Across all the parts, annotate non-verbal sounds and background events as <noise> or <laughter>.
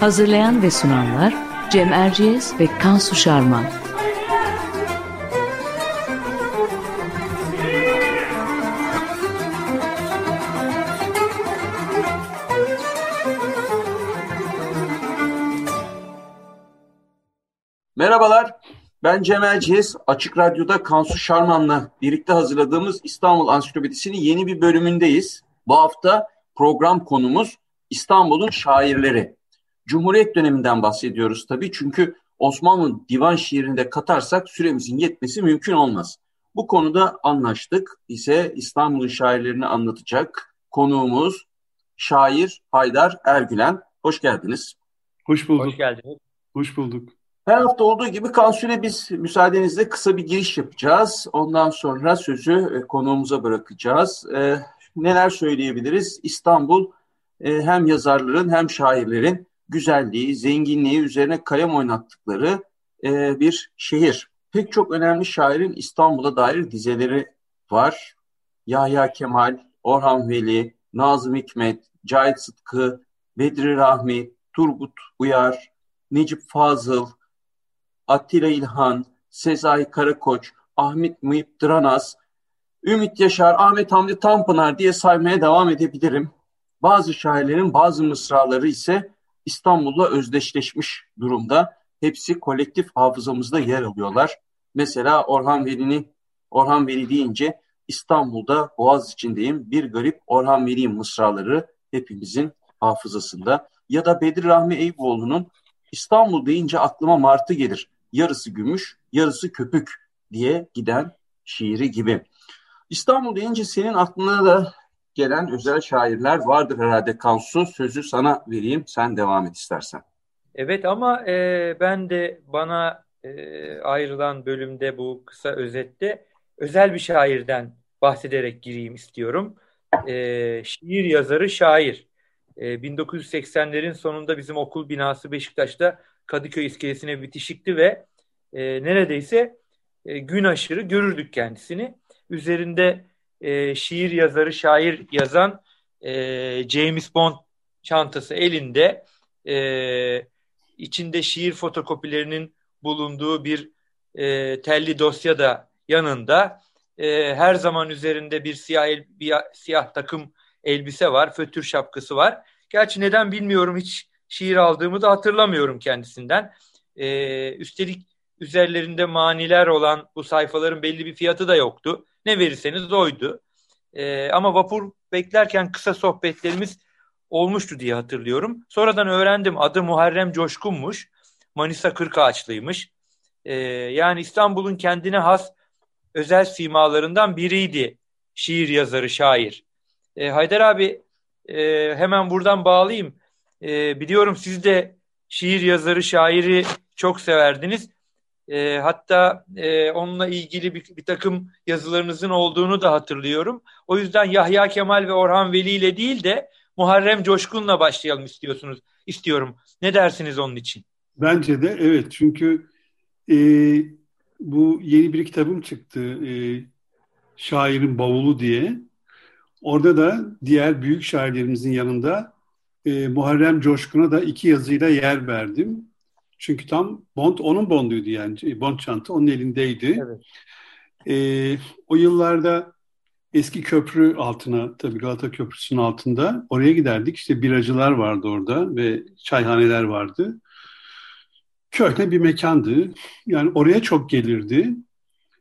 Hazırlayan ve sunanlar Cem Erciyes ve Kansu Şarman. Merhabalar, ben Cem Erciyes. Açık Radyo'da Kansu Şarman'la birlikte hazırladığımız İstanbul Ansiklopedisi'nin yeni bir bölümündeyiz. Bu hafta program konumuz İstanbul'un şairleri. Cumhuriyet döneminden bahsediyoruz tabii çünkü Osmanlı divan şiirinde katarsak süremizin yetmesi mümkün olmaz. Bu konuda anlaştık ise İstanbul'un şairlerini anlatacak konuğumuz şair Haydar Ergülen. Hoş geldiniz. Hoş bulduk. Hoş geldiniz. Hoş bulduk. Her hafta olduğu gibi Kansül'e biz müsaadenizle kısa bir giriş yapacağız. Ondan sonra sözü e, konuğumuza bırakacağız. E, neler söyleyebiliriz? İstanbul e, hem yazarların hem şairlerin güzelliği, zenginliği üzerine kalem oynattıkları e, bir şehir. Pek çok önemli şairin İstanbul'a dair dizeleri var. Yahya Kemal, Orhan Veli, Nazım Hikmet, Cahit Sıtkı, Bedri Rahmi, Turgut Uyar, Necip Fazıl, Attila İlhan, Sezai Karakoç, Ahmet Muhip Dranas, Ümit Yaşar, Ahmet Hamdi Tanpınar diye saymaya devam edebilirim. Bazı şairlerin bazı mısraları ise İstanbul'la özdeşleşmiş durumda. Hepsi kolektif hafızamızda yer alıyorlar. Mesela Orhan Veli'nin Orhan Veli deyince İstanbul'da Boğaz içindeyim bir garip Orhan Veli mısraları hepimizin hafızasında. Ya da Bedir Rahmi Eyüboğlu'nun İstanbul deyince aklıma martı gelir. Yarısı gümüş, yarısı köpük diye giden şiiri gibi. İstanbul deyince senin aklına da gelen özel şairler vardır herhalde Kansu. Sözü sana vereyim, sen devam et istersen. Evet ama e, ben de bana e, ayrılan bölümde bu kısa özette özel bir şairden bahsederek gireyim istiyorum. E, şiir yazarı şair. E, 1980'lerin sonunda bizim okul binası Beşiktaş'ta Kadıköy iskelesine bitişikti ve e, neredeyse e, gün aşırı görürdük kendisini. Üzerinde e, şiir yazarı, şair yazan e, James Bond çantası elinde e, içinde şiir fotokopilerinin bulunduğu bir e, telli dosya da yanında. E, her zaman üzerinde bir siyah, el, bir siyah takım elbise var, fötür şapkası var. Gerçi neden bilmiyorum hiç şiir aldığımı da hatırlamıyorum kendisinden. E, üstelik üzerlerinde maniler olan bu sayfaların belli bir fiyatı da yoktu. Ne verirseniz oydu. E, ama vapur beklerken kısa sohbetlerimiz olmuştu diye hatırlıyorum. Sonradan öğrendim adı Muharrem Coşkun'muş. Manisa Kırkağaçlıymış. E, yani İstanbul'un kendine has özel simalarından biriydi şiir yazarı, şair. E, Haydar abi e, hemen buradan bağlayayım. E, biliyorum siz de şiir yazarı, şairi çok severdiniz. E, hatta e, onunla ilgili bir, bir takım yazılarınızın olduğunu da hatırlıyorum. O yüzden Yahya Kemal ve Orhan Veli ile değil de Muharrem Coşkun'la başlayalım istiyorsunuz. istiyorum. Ne dersiniz onun için? Bence de evet çünkü e, bu yeni bir kitabım çıktı e, Şairin Bavulu diye. Orada da diğer büyük şairlerimizin yanında e, Muharrem Coşkun'a da iki yazıyla yer verdim. Çünkü tam Bond onun Bond'uydu yani. Bond çanta onun elindeydi. Evet. E, o yıllarda eski köprü altına tabii Galata Köprüsü'nün altında oraya giderdik. İşte biracılar vardı orada ve çayhaneler vardı. Köhne bir mekandı. Yani oraya çok gelirdi.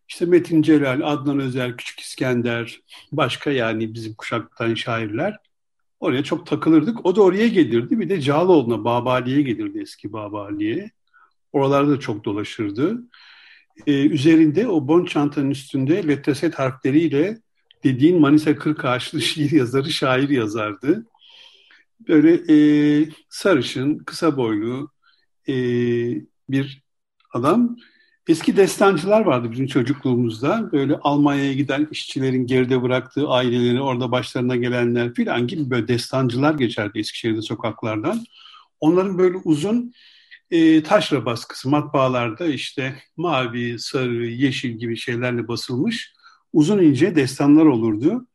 İşte Metin Celal, Adnan Özer, Küçük İskender, başka yani bizim kuşaktan şairler. Oraya çok takılırdık. O da oraya gelirdi. Bir de Cağaloğlu'na, Babali'ye gelirdi eski Babali'ye. Oralarda çok dolaşırdı. Ee, üzerinde o bon çantanın üstünde letreset harfleriyle dediğin Manisa Kırkağaçlı <laughs> şiir yazarı, şair yazardı. Böyle e, sarışın, kısa boylu e, bir adam. Eski destancılar vardı bizim çocukluğumuzda. Böyle Almanya'ya giden işçilerin geride bıraktığı aileleri, orada başlarına gelenler filan gibi böyle destancılar geçerdi Eskişehir'de sokaklardan. Onların böyle uzun e, taşra baskısı matbaalarda işte mavi, sarı, yeşil gibi şeylerle basılmış uzun ince destanlar olurdu.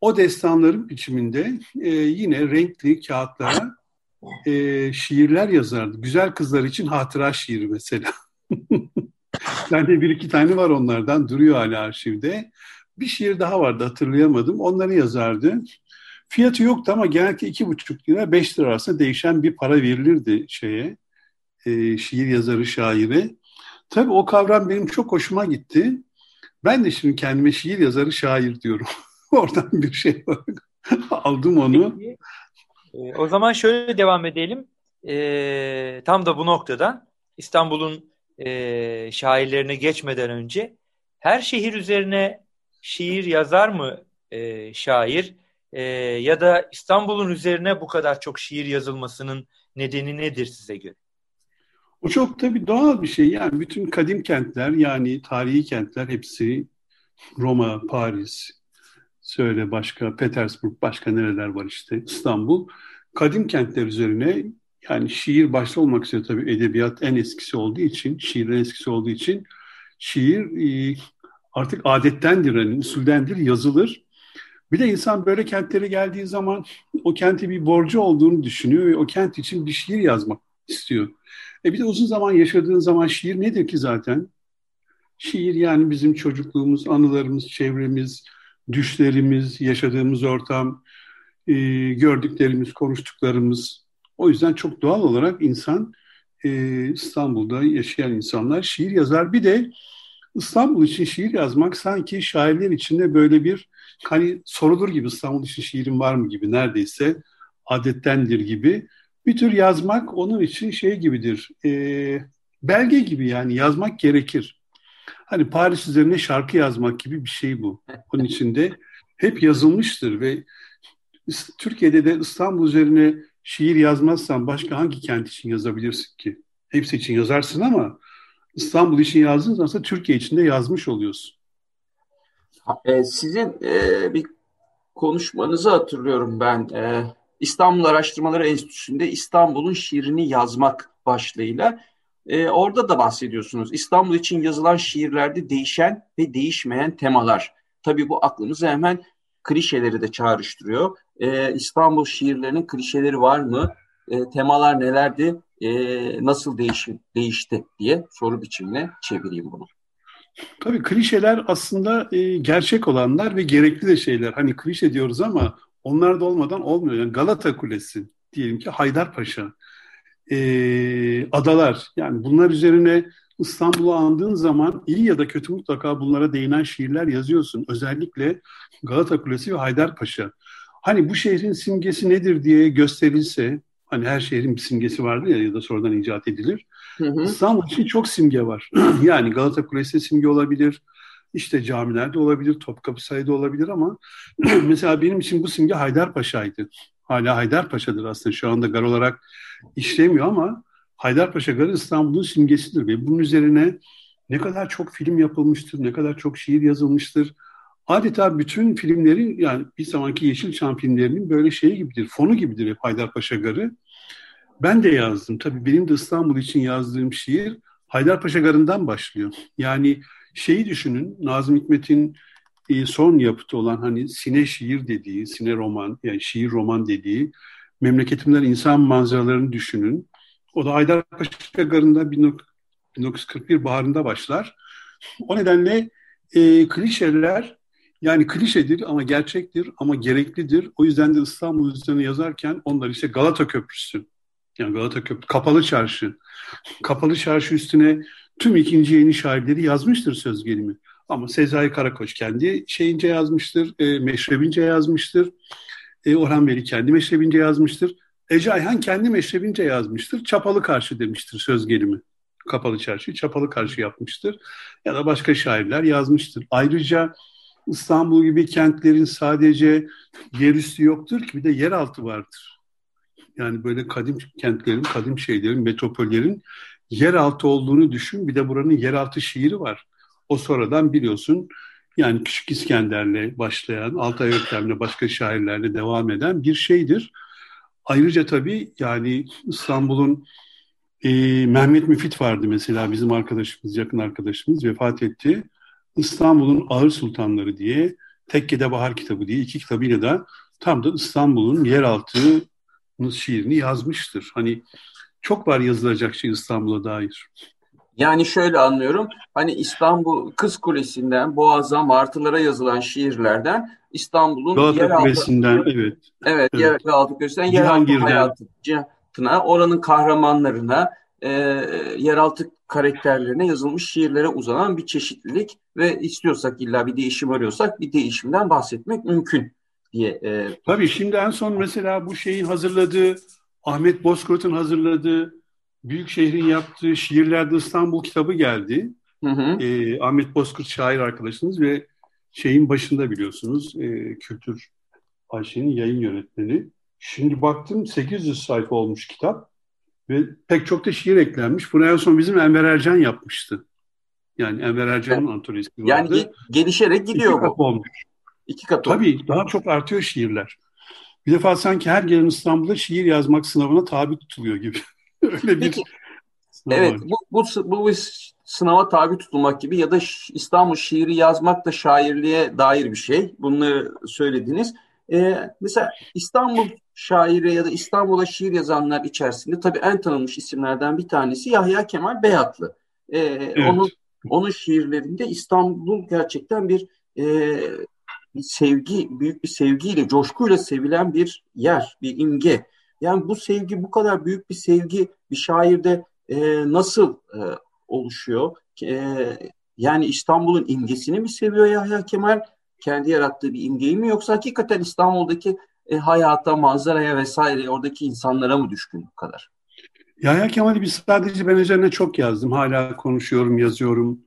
O destanların biçiminde e, yine renkli kağıtlara e, şiirler yazardı. Güzel kızlar için hatıra şiiri mesela. <laughs> yani bir iki tane var onlardan duruyor hala arşivde. Bir şiir daha vardı hatırlayamadım. Onları yazardı. Fiyatı yoktu ama genellikle iki buçuk lira beş lira arasında değişen bir para verilirdi şeye e, şiir yazarı şairi. Tabii o kavram benim çok hoşuma gitti. Ben de şimdi kendime şiir yazarı şair diyorum. <laughs> Oradan bir şey <laughs> aldım onu. Peki, e, o zaman şöyle devam edelim. E, tam da bu noktadan İstanbul'un e, şairlerine geçmeden önce her şehir üzerine şiir yazar mı e, şair? E, ya da İstanbul'un üzerine bu kadar çok şiir yazılmasının nedeni nedir size göre? O çok tabii doğal bir şey. Yani bütün kadim kentler yani tarihi kentler hepsi Roma, Paris, söyle başka Petersburg, başka nereler var işte İstanbul. Kadim kentler üzerine yani şiir başta olmak üzere tabii edebiyat en eskisi olduğu için, şiir en eskisi olduğu için şiir e, artık adettendir, yani usuldendir, yazılır. Bir de insan böyle kentlere geldiği zaman o kenti bir borcu olduğunu düşünüyor ve o kent için bir şiir yazmak istiyor. E bir de uzun zaman yaşadığın zaman şiir nedir ki zaten? Şiir yani bizim çocukluğumuz, anılarımız, çevremiz, düşlerimiz, yaşadığımız ortam, e, gördüklerimiz, konuştuklarımız. O yüzden çok doğal olarak insan e, İstanbul'da yaşayan insanlar şiir yazar. Bir de İstanbul için şiir yazmak sanki şairler içinde böyle bir hani sorulur gibi İstanbul için şiirin var mı gibi neredeyse adettendir gibi bir tür yazmak onun için şey gibidir. E, belge gibi yani yazmak gerekir. Hani Paris üzerine şarkı yazmak gibi bir şey bu. Onun içinde hep yazılmıştır ve Türkiye'de de İstanbul üzerine şiir yazmazsan başka hangi kent için yazabilirsin ki? Hepsi için yazarsın ama İstanbul için yazdığın zaman Türkiye için de yazmış oluyorsun. E, sizin e, bir konuşmanızı hatırlıyorum ben. E, İstanbul Araştırmaları Enstitüsü'nde İstanbul'un şiirini yazmak başlığıyla. Orada da bahsediyorsunuz. İstanbul için yazılan şiirlerde değişen ve değişmeyen temalar. Tabii bu aklımıza hemen klişeleri de çağrıştırıyor. E, İstanbul şiirlerinin klişeleri var mı? E, temalar nelerdi? E, nasıl değişi, değişti diye soru biçimine çevireyim bunu. Tabii klişeler aslında e, gerçek olanlar ve gerekli de şeyler. Hani klişe diyoruz ama onlar da olmadan olmuyor. Yani Galata Kulesi diyelim ki Haydarpaşa, e, adalar yani bunlar üzerine İstanbul'u andığın zaman iyi ya da kötü mutlaka bunlara değinen şiirler yazıyorsun. Özellikle Galata Kulesi ve Haydarpaşa. Hani bu şehrin simgesi nedir diye gösterilse, hani her şehrin bir simgesi vardır ya ya da sonradan icat edilir. Hı hı. İstanbul için çok simge var. <clears throat> yani Galata Kulesi simge olabilir, işte camilerde olabilir, Topkapı Sarayı'da olabilir ama <clears throat> mesela benim için bu simge Haydarpaşa'ydı. Hala Haydarpaşa'dır aslında şu anda gar olarak işlemiyor ama Haydarpaşa Garı İstanbul'un simgesidir ve bunun üzerine ne kadar çok film yapılmıştır, ne kadar çok şiir yazılmıştır. Adeta bütün filmlerin yani bir zamanki Yeşilçam filmlerinin böyle şeyi gibidir, fonu gibidir hep Haydarpaşa Garı. Ben de yazdım. Tabii benim de İstanbul için yazdığım şiir Haydarpaşa Garı'ndan başlıyor. Yani şeyi düşünün, Nazım Hikmet'in e, son yapıtı olan hani sine şiir dediği, sine roman, yani şiir roman dediği memleketimler insan manzaralarını düşünün. O da Haydarpaşa Garı'nda 1941 baharında başlar. O nedenle e, klişeler yani klişedir ama gerçektir ama gereklidir. O yüzden de İstanbul üzerine yazarken onlar işte Galata Köprüsü, yani Galata Köprüsü, Kapalı Çarşı. Kapalı Çarşı üstüne tüm ikinci yeni şairleri yazmıştır söz gelimi. Ama Sezai Karakoç kendi şeyince yazmıştır, e, meşrebince yazmıştır. E, Orhan Veli kendi meşrebince yazmıştır. Ece Ayhan kendi meşrebince yazmıştır. Çapalı Karşı demiştir söz gelimi. Kapalı Çarşı, Çapalı Karşı yapmıştır. Ya da başka şairler yazmıştır. Ayrıca İstanbul gibi kentlerin sadece yerüstü yoktur ki bir de yeraltı vardır. Yani böyle kadim kentlerin, kadim şeylerin, metropollerin yeraltı olduğunu düşün. Bir de buranın yeraltı şiiri var. O sonradan biliyorsun yani Küçük İskender'le başlayan, Altay Öktem'le başka şairlerle devam eden bir şeydir. Ayrıca tabii yani İstanbul'un e, Mehmet Müfit vardı mesela bizim arkadaşımız, yakın arkadaşımız vefat etti. İstanbul'un Ağır Sultanları diye Tekkede Bahar kitabı diye iki kitabıyla da tam da İstanbul'un yeraltı şiirini yazmıştır. Hani çok var yazılacak şey İstanbul'a dair. Yani şöyle anlıyorum. Hani İstanbul Kız Kulesi'nden Boğaz'a, Martılara yazılan şiirlerden İstanbul'un Galata yeraltı Kulesi'nden evet. Evet, evet. yeraltı Kulesi'nden yeraltı hayatına, oranın kahramanlarına, e, yeraltı karakterlerine yazılmış şiirlere uzanan bir çeşitlilik ve istiyorsak illa bir değişim arıyorsak bir değişimden bahsetmek mümkün diye. E, Tabii şimdi en son mesela bu şeyi hazırladığı Ahmet Bozkurt'un hazırladığı büyük şehrin yaptığı şiirlerde İstanbul kitabı geldi. Hı hı. E, Ahmet Bozkurt şair arkadaşınız ve şeyin başında biliyorsunuz e, Kültür Ayşe'nin yayın yönetmeni. Şimdi baktım 800 sayfa olmuş kitap ve pek çok da şiir eklenmiş. Bunu en son bizim Enver Ercan yapmıştı. Yani Enver Ercan'ın evet. antolojisi vardı. Yani gelişerek gidiyor İki bu. olmuş. İki kat Tabii olmuş. daha çok artıyor şiirler. Bir defa sanki her gelen İstanbul'da şiir yazmak sınavına tabi tutuluyor gibi. <laughs> Öyle bir Evet, bu, bu, bu sınava tabi tutulmak gibi ya da İstanbul şiiri yazmak da şairliğe dair bir şey. Bunları söylediniz. Ee, mesela İstanbul şairi ya da İstanbul'a şiir yazanlar içerisinde tabii en tanınmış isimlerden bir tanesi Yahya Kemal Beyatlı. Ee, evet. Onun onun şiirlerinde İstanbul gerçekten bir, e, bir sevgi, büyük bir sevgiyle, coşkuyla sevilen bir yer, bir imge. Yani bu sevgi, bu kadar büyük bir sevgi bir şairde e, nasıl e, oluşuyor? E, yani İstanbul'un imgesini mi seviyor Yahya Kemal? Kendi yarattığı bir imgeyi mi yoksa hakikaten İstanbul'daki e, hayata, manzaraya vesaire oradaki insanlara mı düşkün bu kadar? Yahya Kemal'i biz sadece ben üzerine çok yazdım. Hala konuşuyorum, yazıyorum.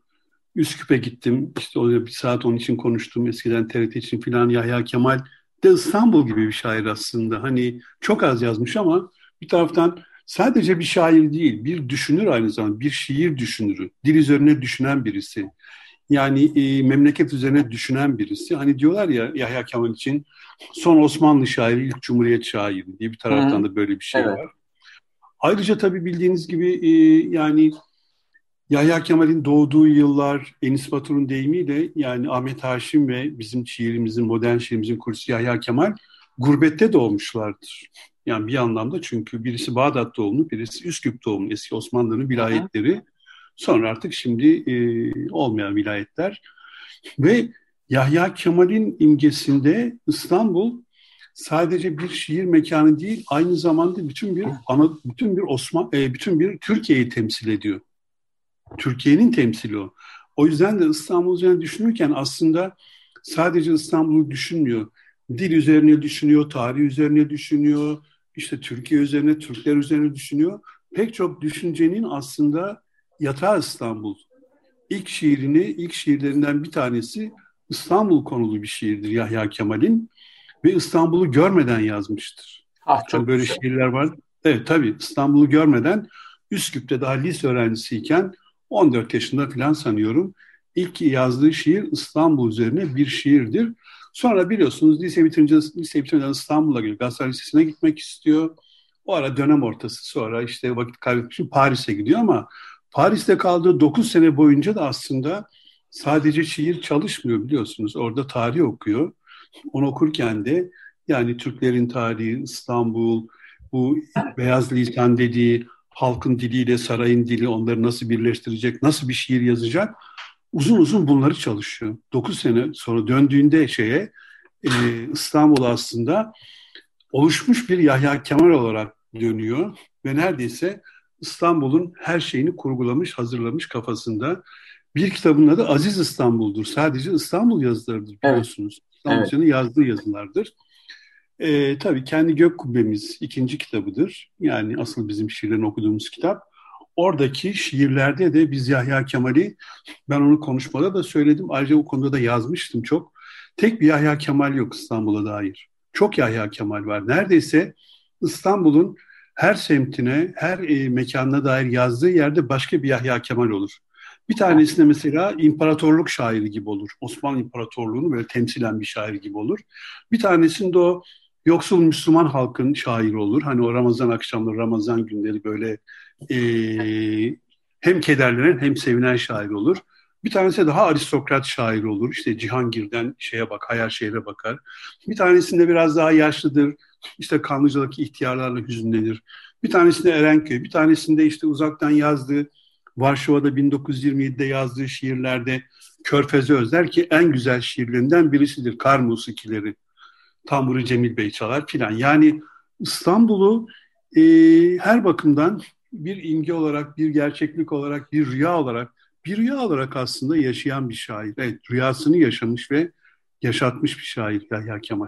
Üsküp'e gittim. İşte bir saat onun için konuştum. Eskiden TRT için filan Yahya Kemal de İstanbul gibi bir şair aslında. Hani çok az yazmış ama bir taraftan sadece bir şair değil, bir düşünür aynı zamanda, bir şiir düşünürü. Dil üzerine düşünen birisi. Yani e, memleket üzerine düşünen birisi. Hani diyorlar ya Yahya Kemal için son Osmanlı şairi, ilk Cumhuriyet şairi diye bir taraftan da böyle bir şey evet. var. Ayrıca tabii bildiğiniz gibi e, yani Yahya Kemal'in doğduğu yıllar Enis Batur'un deyimiyle yani Ahmet Haşim ve bizim şiirimizin, modern şiirimizin kurucusu Yahya Kemal gurbette doğmuşlardır. Yani bir anlamda çünkü birisi Bağdat doğumlu, birisi Üsküp doğumlu eski Osmanlı'nın vilayetleri. Sonra artık şimdi e, olmayan vilayetler. Ve Yahya Kemal'in imgesinde İstanbul sadece bir şiir mekanı değil, aynı zamanda bütün bir ana, bütün bir Osman, e, bütün bir Türkiye'yi temsil ediyor. Türkiye'nin temsili o. O yüzden de İstanbul üzerine düşünürken aslında sadece İstanbul'u düşünmüyor. Dil üzerine düşünüyor, tarih üzerine düşünüyor, işte Türkiye üzerine, Türkler üzerine düşünüyor. Pek çok düşüncenin aslında yatağı İstanbul. İlk şiirini, ilk şiirlerinden bir tanesi İstanbul konulu bir şiirdir Yahya Kemal'in ve İstanbul'u görmeden yazmıştır. Ah çok yani böyle güzel. şiirler var. Evet tabii İstanbul'u görmeden Üsküp'te daha lise öğrencisiyken 14 yaşında falan sanıyorum. İlk yazdığı şiir İstanbul üzerine bir şiirdir. Sonra biliyorsunuz lise bitirince lise bitirince İstanbul'a geliyor. Galatasaray Lisesi'ne gitmek istiyor. O ara dönem ortası sonra işte vakit kaybetmek için Paris'e gidiyor ama Paris'te kaldığı 9 sene boyunca da aslında sadece şiir çalışmıyor biliyorsunuz. Orada tarih okuyor. Onu okurken de yani Türklerin tarihi, İstanbul, bu beyaz lisan dediği halkın diliyle sarayın dili onları nasıl birleştirecek, nasıl bir şiir yazacak uzun uzun bunları çalışıyor. 9 sene sonra döndüğünde şeye e, İstanbul aslında oluşmuş bir Yahya Kemal olarak dönüyor ve neredeyse İstanbul'un her şeyini kurgulamış, hazırlamış kafasında. Bir kitabın adı Aziz İstanbul'dur. Sadece İstanbul yazılarıdır biliyorsunuz. Evet. İstanbul'un evet. yazdığı yazılardır. E, tabii kendi gök kubbemiz ikinci kitabıdır. Yani asıl bizim şiirlerini okuduğumuz kitap. Oradaki şiirlerde de biz Yahya Kemal'i, ben onu konuşmada da söyledim. Ayrıca o konuda da yazmıştım çok. tek bir Yahya Kemal yok İstanbul'a dair. Çok Yahya Kemal var. Neredeyse İstanbul'un her semtine, her e, mekanına dair yazdığı yerde başka bir Yahya Kemal olur. Bir tanesinde mesela imparatorluk şairi gibi olur. Osmanlı İmparatorluğu'nu böyle temsilen bir şair gibi olur. Bir tanesinde o yoksul Müslüman halkın şairi olur. Hani o Ramazan akşamları, Ramazan günleri böyle e, hem kederlenen hem sevinen şair olur. Bir tanesi daha aristokrat şair olur. İşte Cihangir'den şeye bak, Hayal Şehir'e bakar. Bir tanesinde biraz daha yaşlıdır. İşte Kanlıca'daki ihtiyarlarla hüzünlenir. Bir tanesinde Erenköy, bir tanesinde işte uzaktan yazdığı, Varşova'da 1927'de yazdığı şiirlerde Körfez'i özler ki en güzel şiirlerinden birisidir. Kar musikileri. Tamburi Cemil Bey çalar filan. Yani İstanbul'u e, her bakımdan bir imge olarak, bir gerçeklik olarak, bir rüya olarak, bir rüya olarak aslında yaşayan bir şair. Evet, rüyasını yaşamış ve yaşatmış bir şair Yahya Kemal.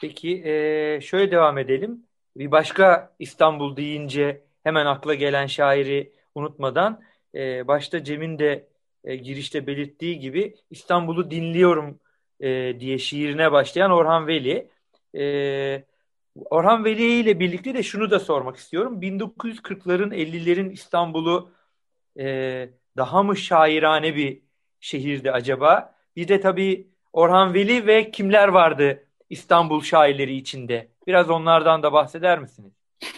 Peki e, şöyle devam edelim. Bir başka İstanbul deyince hemen akla gelen şairi unutmadan e, başta Cem'in de e, girişte belirttiği gibi İstanbul'u dinliyorum e, diye şiirine başlayan Orhan Veli. E, Orhan Veli ile birlikte de şunu da sormak istiyorum. 1940'ların 50'lerin İstanbul'u e, daha mı şairane bir şehirdi acaba? Bir de tabii Orhan Veli ve kimler vardı İstanbul şairleri içinde? Biraz onlardan da bahseder misiniz?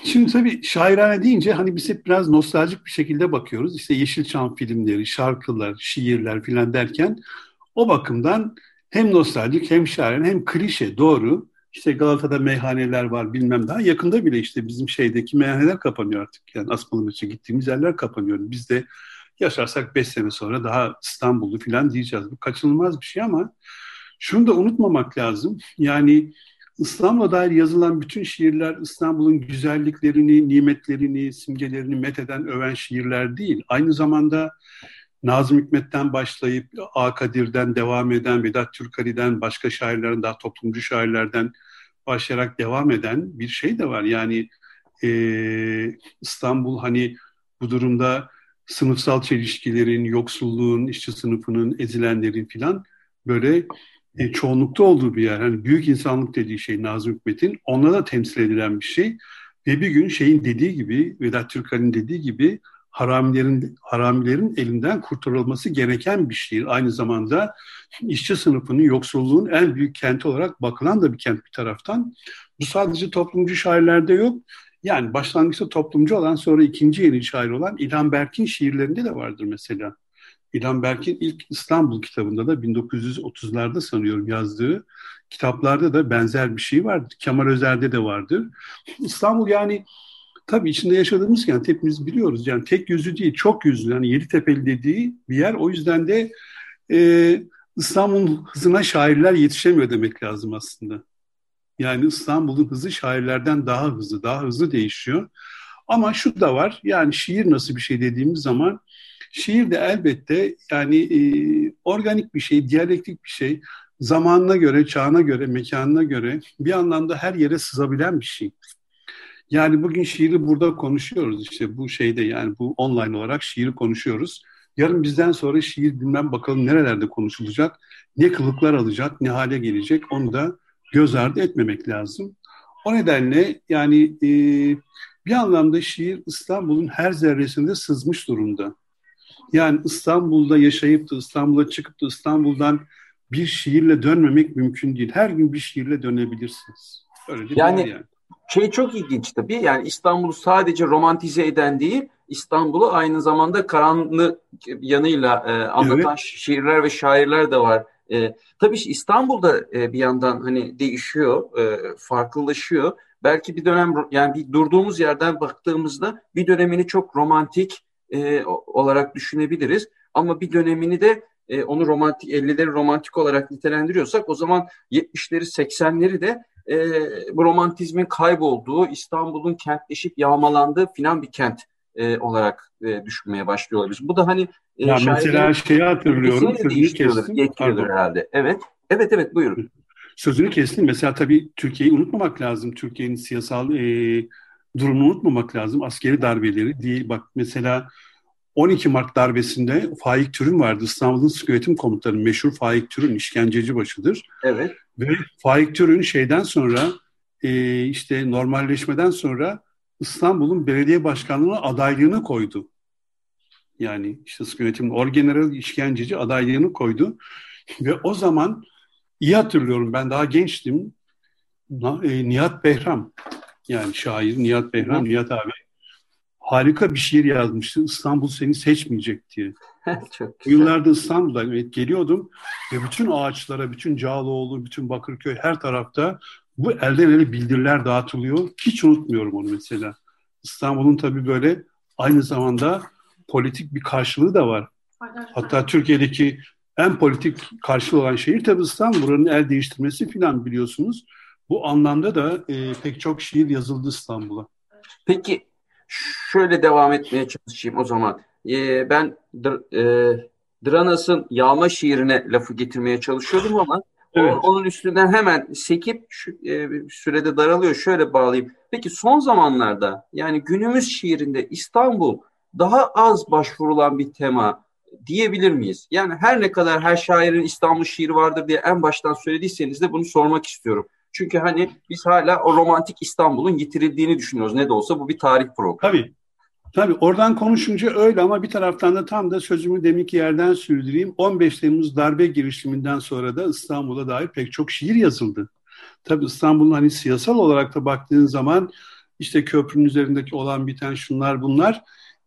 Şimdi tabii şairane deyince hani biz hep biraz nostaljik bir şekilde bakıyoruz. İşte Yeşilçam filmleri, şarkılar, şiirler filan derken o bakımdan hem nostaljik hem şairane hem klişe doğru. İşte Galata'da meyhaneler var bilmem daha. Yakında bile işte bizim şeydeki meyhaneler kapanıyor artık. Yani Asmalımaç'a gittiğimiz yerler kapanıyor. Biz de yaşarsak beş sene sonra daha İstanbul'u falan diyeceğiz. Bu kaçınılmaz bir şey ama şunu da unutmamak lazım. Yani İstanbul'a dair yazılan bütün şiirler İstanbul'un güzelliklerini, nimetlerini, simgelerini metheden, öven şiirler değil. Aynı zamanda Nazım Hikmet'ten başlayıp A. Kadir'den devam eden, Vedat Türkali'den, başka şairlerin daha toplumcu şairlerden başlayarak devam eden bir şey de var. Yani e, İstanbul hani bu durumda sınıfsal çelişkilerin, yoksulluğun, işçi sınıfının, ezilenlerin filan böyle e, çoğunlukta olduğu bir yer. Hani büyük insanlık dediği şey Nazım Hikmet'in onunla da temsil edilen bir şey. Ve bir gün şeyin dediği gibi, Vedat Türkal'in dediği gibi haramilerin haramilerin elinden kurtarılması gereken bir şehir. Aynı zamanda işçi sınıfının yoksulluğun en büyük kenti olarak bakılan da bir kent bir taraftan. Bu sadece toplumcu şairlerde yok. Yani başlangıçta toplumcu olan sonra ikinci yeni şair olan İlhan Berk'in şiirlerinde de vardır mesela. İlhan Berk'in ilk İstanbul kitabında da 1930'larda sanıyorum yazdığı kitaplarda da benzer bir şey vardır. Kemal Özer'de de vardır. İstanbul yani tabii içinde yaşadığımız kent hepimiz biliyoruz. Yani tek yüzü değil, çok yüzlü. Yani Yeditepe'li dediği bir yer. O yüzden de e, İstanbul'un hızına şairler yetişemiyor demek lazım aslında. Yani İstanbul'un hızı şairlerden daha hızlı, daha hızlı değişiyor. Ama şu da var, yani şiir nasıl bir şey dediğimiz zaman şiir de elbette yani e, organik bir şey, diyalektik bir şey. Zamanına göre, çağına göre, mekanına göre bir anlamda her yere sızabilen bir şey. Yani bugün şiiri burada konuşuyoruz işte bu şeyde yani bu online olarak şiiri konuşuyoruz. Yarın bizden sonra şiir bilmem bakalım nerelerde konuşulacak, ne kılıklar alacak, ne hale gelecek onu da göz ardı etmemek lazım. O nedenle yani e, bir anlamda şiir İstanbul'un her zerresinde sızmış durumda. Yani İstanbul'da yaşayıp da İstanbul'a çıkıp da İstanbul'dan bir şiirle dönmemek mümkün değil. Her gün bir şiirle dönebilirsiniz. Öyle değil yani, yani şey çok ilginç tabii. Yani İstanbul'u sadece romantize eden değil, İstanbul'u aynı zamanda karanlık yanıyla e, anlatan evet. şiirler ve şairler de var. E, tabii İstanbul'da e, bir yandan hani değişiyor, e, farklılaşıyor. Belki bir dönem yani bir durduğumuz yerden baktığımızda bir dönemini çok romantik e, olarak düşünebiliriz. Ama bir dönemini de e, onu romantik 50'leri romantik olarak nitelendiriyorsak o zaman 70'leri 80'leri de e, bu romantizmin kaybolduğu, İstanbul'un kentleşip yağmalandığı filan bir kent e, olarak e, düşünmeye başlıyoruz. Bu da hani e, ya mesela şeyi hatırlıyorum. Sözünü kestim. herhalde. Evet. Evet evet buyurun. Sözünü kestim. Mesela tabii Türkiye'yi unutmamak lazım. Türkiye'nin siyasal e, durumunu unutmamak lazım. Askeri darbeleri değil. Bak mesela 12 Mart darbesinde Faik Türün vardı. İstanbul'un Sık Yönetim Komutanı meşhur Faik Türün işkenceci başıdır. Evet. Ve Faik Türün şeyden sonra e, işte normalleşmeden sonra İstanbul'un belediye başkanlığına adaylığını koydu. Yani işte sık yönetim orgeneral işkenceci adaylığını koydu. <laughs> Ve o zaman iyi hatırlıyorum ben daha gençtim. E, Nihat Behram yani şair Nihat Behram. Nihat abi harika bir şiir yazmıştı. İstanbul seni seçmeyecek diye. <laughs> Çok güzel. Yıllarda İstanbul'da evet, geliyordum ve bütün ağaçlara, bütün Cağaloğlu, bütün Bakırköy her tarafta bu elden ele bildiriler dağıtılıyor. Hiç unutmuyorum onu mesela. İstanbul'un tabii böyle aynı zamanda politik bir karşılığı da var. Hatta Türkiye'deki en politik karşılığı olan şehir tabii İstanbul. Buranın el değiştirmesi filan biliyorsunuz. Bu anlamda da e, pek çok şiir yazıldı İstanbul'a. Peki şöyle devam etmeye çalışayım o zaman. Ee, ben e, Dranas'ın Yağma şiirine lafı getirmeye çalışıyordum ama evet. onun üstünden hemen sekip şu, e, sürede daralıyor. Şöyle bağlayayım. Peki son zamanlarda yani günümüz şiirinde İstanbul daha az başvurulan bir tema diyebilir miyiz? Yani her ne kadar her şairin İstanbul şiiri vardır diye en baştan söylediyseniz de bunu sormak istiyorum. Çünkü hani biz hala o romantik İstanbul'un yitirildiğini düşünüyoruz. Ne de olsa bu bir tarih programı. Tabii. Tabii oradan konuşunca öyle ama bir taraftan da tam da sözümü deminki yerden sürdüreyim. 15 Temmuz darbe girişiminden sonra da İstanbul'a dair pek çok şiir yazıldı. Tabii İstanbul'un hani siyasal olarak da baktığın zaman işte köprünün üzerindeki olan biten şunlar bunlar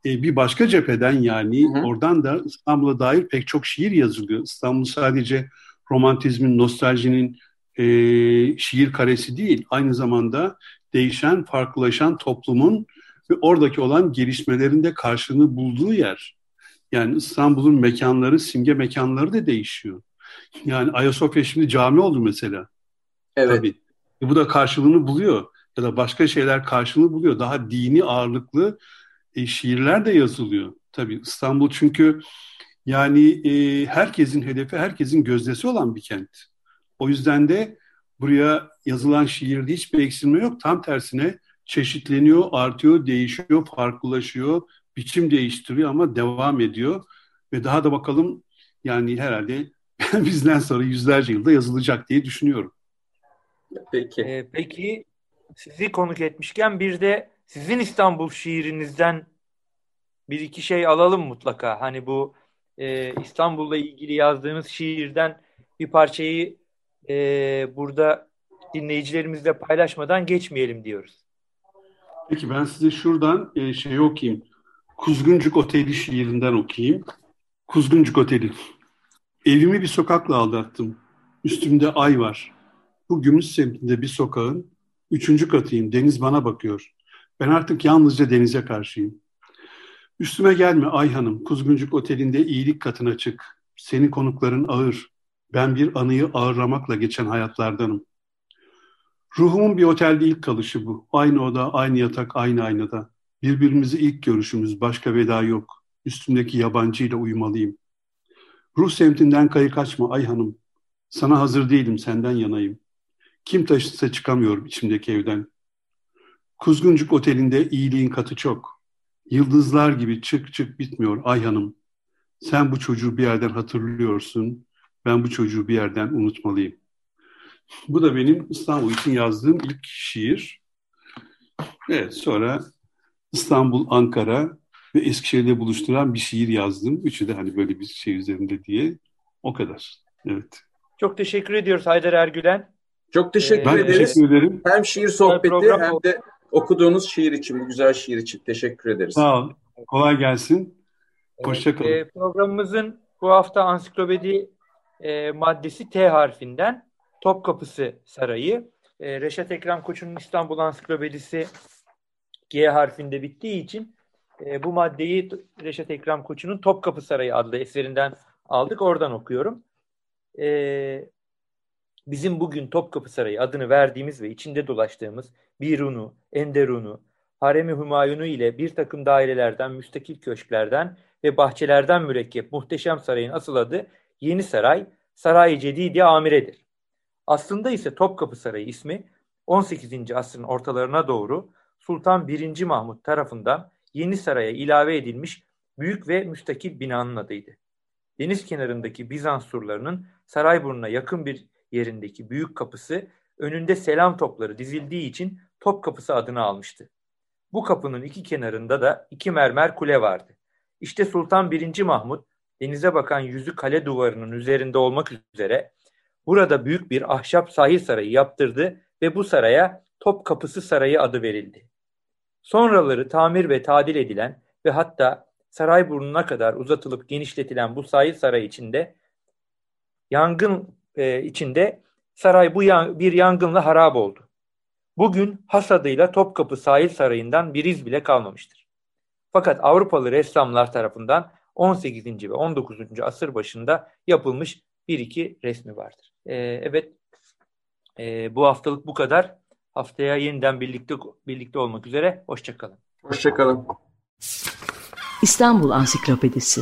e, bir başka cepheden yani hı hı. oradan da İstanbul'a dair pek çok şiir yazılıyor. İstanbul sadece romantizmin, nostaljinin e, şiir karesi değil, aynı zamanda değişen, farklılaşan toplumun ve oradaki olan gelişmelerin de karşılığını bulduğu yer. Yani İstanbul'un mekanları, simge mekanları da değişiyor. Yani Ayasofya şimdi cami oldu mesela. Evet. Tabii. E, bu da karşılığını buluyor. Ya da başka şeyler karşılığını buluyor. Daha dini ağırlıklı e, şiirler de yazılıyor. Tabii İstanbul çünkü yani e, herkesin hedefi, herkesin gözdesi olan bir kent. O yüzden de buraya yazılan şiirde hiçbir eksilme yok. Tam tersine çeşitleniyor, artıyor, değişiyor, farklılaşıyor, biçim değiştiriyor ama devam ediyor. Ve daha da bakalım yani herhalde <laughs> bizden sonra yüzlerce yılda yazılacak diye düşünüyorum. Peki. Ee, peki sizi konuk etmişken bir de sizin İstanbul şiirinizden bir iki şey alalım mutlaka. Hani bu e, İstanbul'la ilgili yazdığınız şiirden bir parçayı e, burada dinleyicilerimizle paylaşmadan geçmeyelim diyoruz. Peki ben size şuradan e, şey okuyayım. Kuzguncuk Oteli şiirinden okuyayım. Kuzguncuk Oteli. Evimi bir sokakla aldattım. Üstümde ay var. Bu gümüş semtinde bir sokağın üçüncü katıyım. Deniz bana bakıyor. Ben artık yalnızca denize karşıyım. Üstüme gelme Ay Hanım, Kuzguncuk Oteli'nde iyilik katına çık. Senin konukların ağır. Ben bir anıyı ağırlamakla geçen hayatlardanım. Ruhumun bir otelde ilk kalışı bu. Aynı oda, aynı yatak, aynı aynada. Birbirimizi ilk görüşümüz, başka veda yok. Üstümdeki yabancıyla uyumalıyım. Ruh semtinden kayık açma Ay Hanım. Sana hazır değilim, senden yanayım. Kim taşısa çıkamıyorum içimdeki evden. Kuzguncuk Oteli'nde iyiliğin katı çok. Yıldızlar gibi çık çık bitmiyor Ay Hanım. Sen bu çocuğu bir yerden hatırlıyorsun. Ben bu çocuğu bir yerden unutmalıyım. Bu da benim İstanbul için yazdığım ilk şiir. Evet sonra İstanbul, Ankara ve Eskişehir'de buluşturan bir şiir yazdım. Üçü de hani böyle bir şey üzerinde diye. O kadar. Evet. Çok teşekkür ediyoruz Haydar Ergülen. Çok teşekkür ee, ederiz. Teşekkür ederim. Hem şiir sohbeti hem de okuduğunuz şiir için, bu güzel şiir için teşekkür ederiz. Sağ ol. Kolay gelsin. Hoşçakalın. Evet, e, programımızın bu hafta ansiklopedi e, maddesi T harfinden Topkapısı Sarayı. E, Reşat Ekrem Koç'un İstanbul Ansiklopedisi G harfinde bittiği için e, bu maddeyi Reşat Ekrem Koç'un Topkapı Sarayı adlı eserinden aldık. Oradan okuyorum. E, bizim bugün Topkapı Sarayı adını verdiğimiz ve içinde dolaştığımız Birunu, Enderun'u, Harem-i Hümayun'u ile bir takım dairelerden, müstakil köşklerden ve bahçelerden mürekkep muhteşem sarayın asıl adı Yeni Saray, Saray-ı Cedidi Amire'dir. Aslında ise Topkapı Sarayı ismi 18. asrın ortalarına doğru Sultan 1. Mahmut tarafından Yeni Saray'a ilave edilmiş büyük ve müstakil binanın adıydı. Deniz kenarındaki Bizans surlarının Sarayburnu'na yakın bir yerindeki büyük kapısı önünde selam topları dizildiği için Top Kapısı adını almıştı. Bu kapının iki kenarında da iki mermer kule vardı. İşte Sultan 1. Mahmut denize bakan yüzü kale duvarının üzerinde olmak üzere burada büyük bir ahşap sahil sarayı yaptırdı ve bu saraya Top Kapısı Sarayı adı verildi. Sonraları tamir ve tadil edilen ve hatta saray burnuna kadar uzatılıp genişletilen bu sahil sarayı içinde yangın e, içinde saray bu yan, bir yangınla harap oldu. Bugün has adıyla Topkapı Sahil Sarayı'ndan bir iz bile kalmamıştır. Fakat Avrupalı ressamlar tarafından 18. ve 19. asır başında yapılmış bir iki resmi vardır. Ee, evet, e, bu haftalık bu kadar. Haftaya yeniden birlikte birlikte olmak üzere. Hoşçakalın. Hoşçakalın. İstanbul Ansiklopedisi